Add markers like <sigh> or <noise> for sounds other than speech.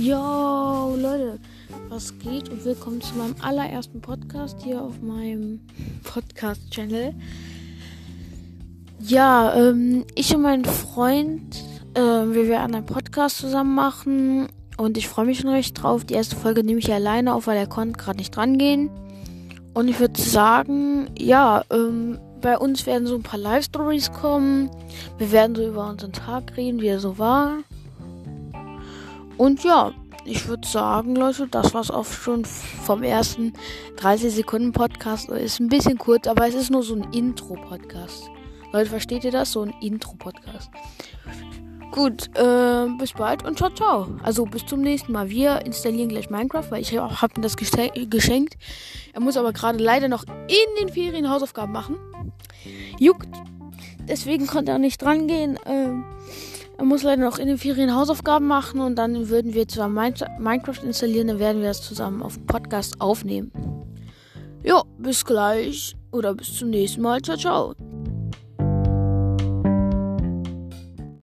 Yo, Leute, was geht und willkommen zu meinem allerersten Podcast hier auf meinem <laughs> Podcast-Channel. Ja, ähm, ich und mein Freund, äh, wir werden einen Podcast zusammen machen und ich freue mich schon recht drauf. Die erste Folge nehme ich alleine auf, weil er konnte gerade nicht dran gehen. Und ich würde sagen, ja, ähm, bei uns werden so ein paar Live-Stories kommen. Wir werden so über unseren Tag reden, wie er so war. Und ja, ich würde sagen, Leute, das war's auch schon vom ersten 30 Sekunden Podcast. Ist ein bisschen kurz, aber es ist nur so ein Intro-Podcast. Leute, versteht ihr das? So ein Intro-Podcast. Gut, äh, bis bald und ciao, ciao. Also bis zum nächsten Mal. Wir installieren gleich Minecraft, weil ich habe ihm das geschenkt. Er muss aber gerade leider noch in den Ferien Hausaufgaben machen. Juckt. Deswegen konnte er nicht dran gehen. Ähm, er muss leider noch in den Ferien Hausaufgaben machen und dann würden wir zusammen Minecraft installieren, dann werden wir das zusammen auf Podcast aufnehmen. Ja, bis gleich oder bis zum nächsten Mal. Ciao, ciao.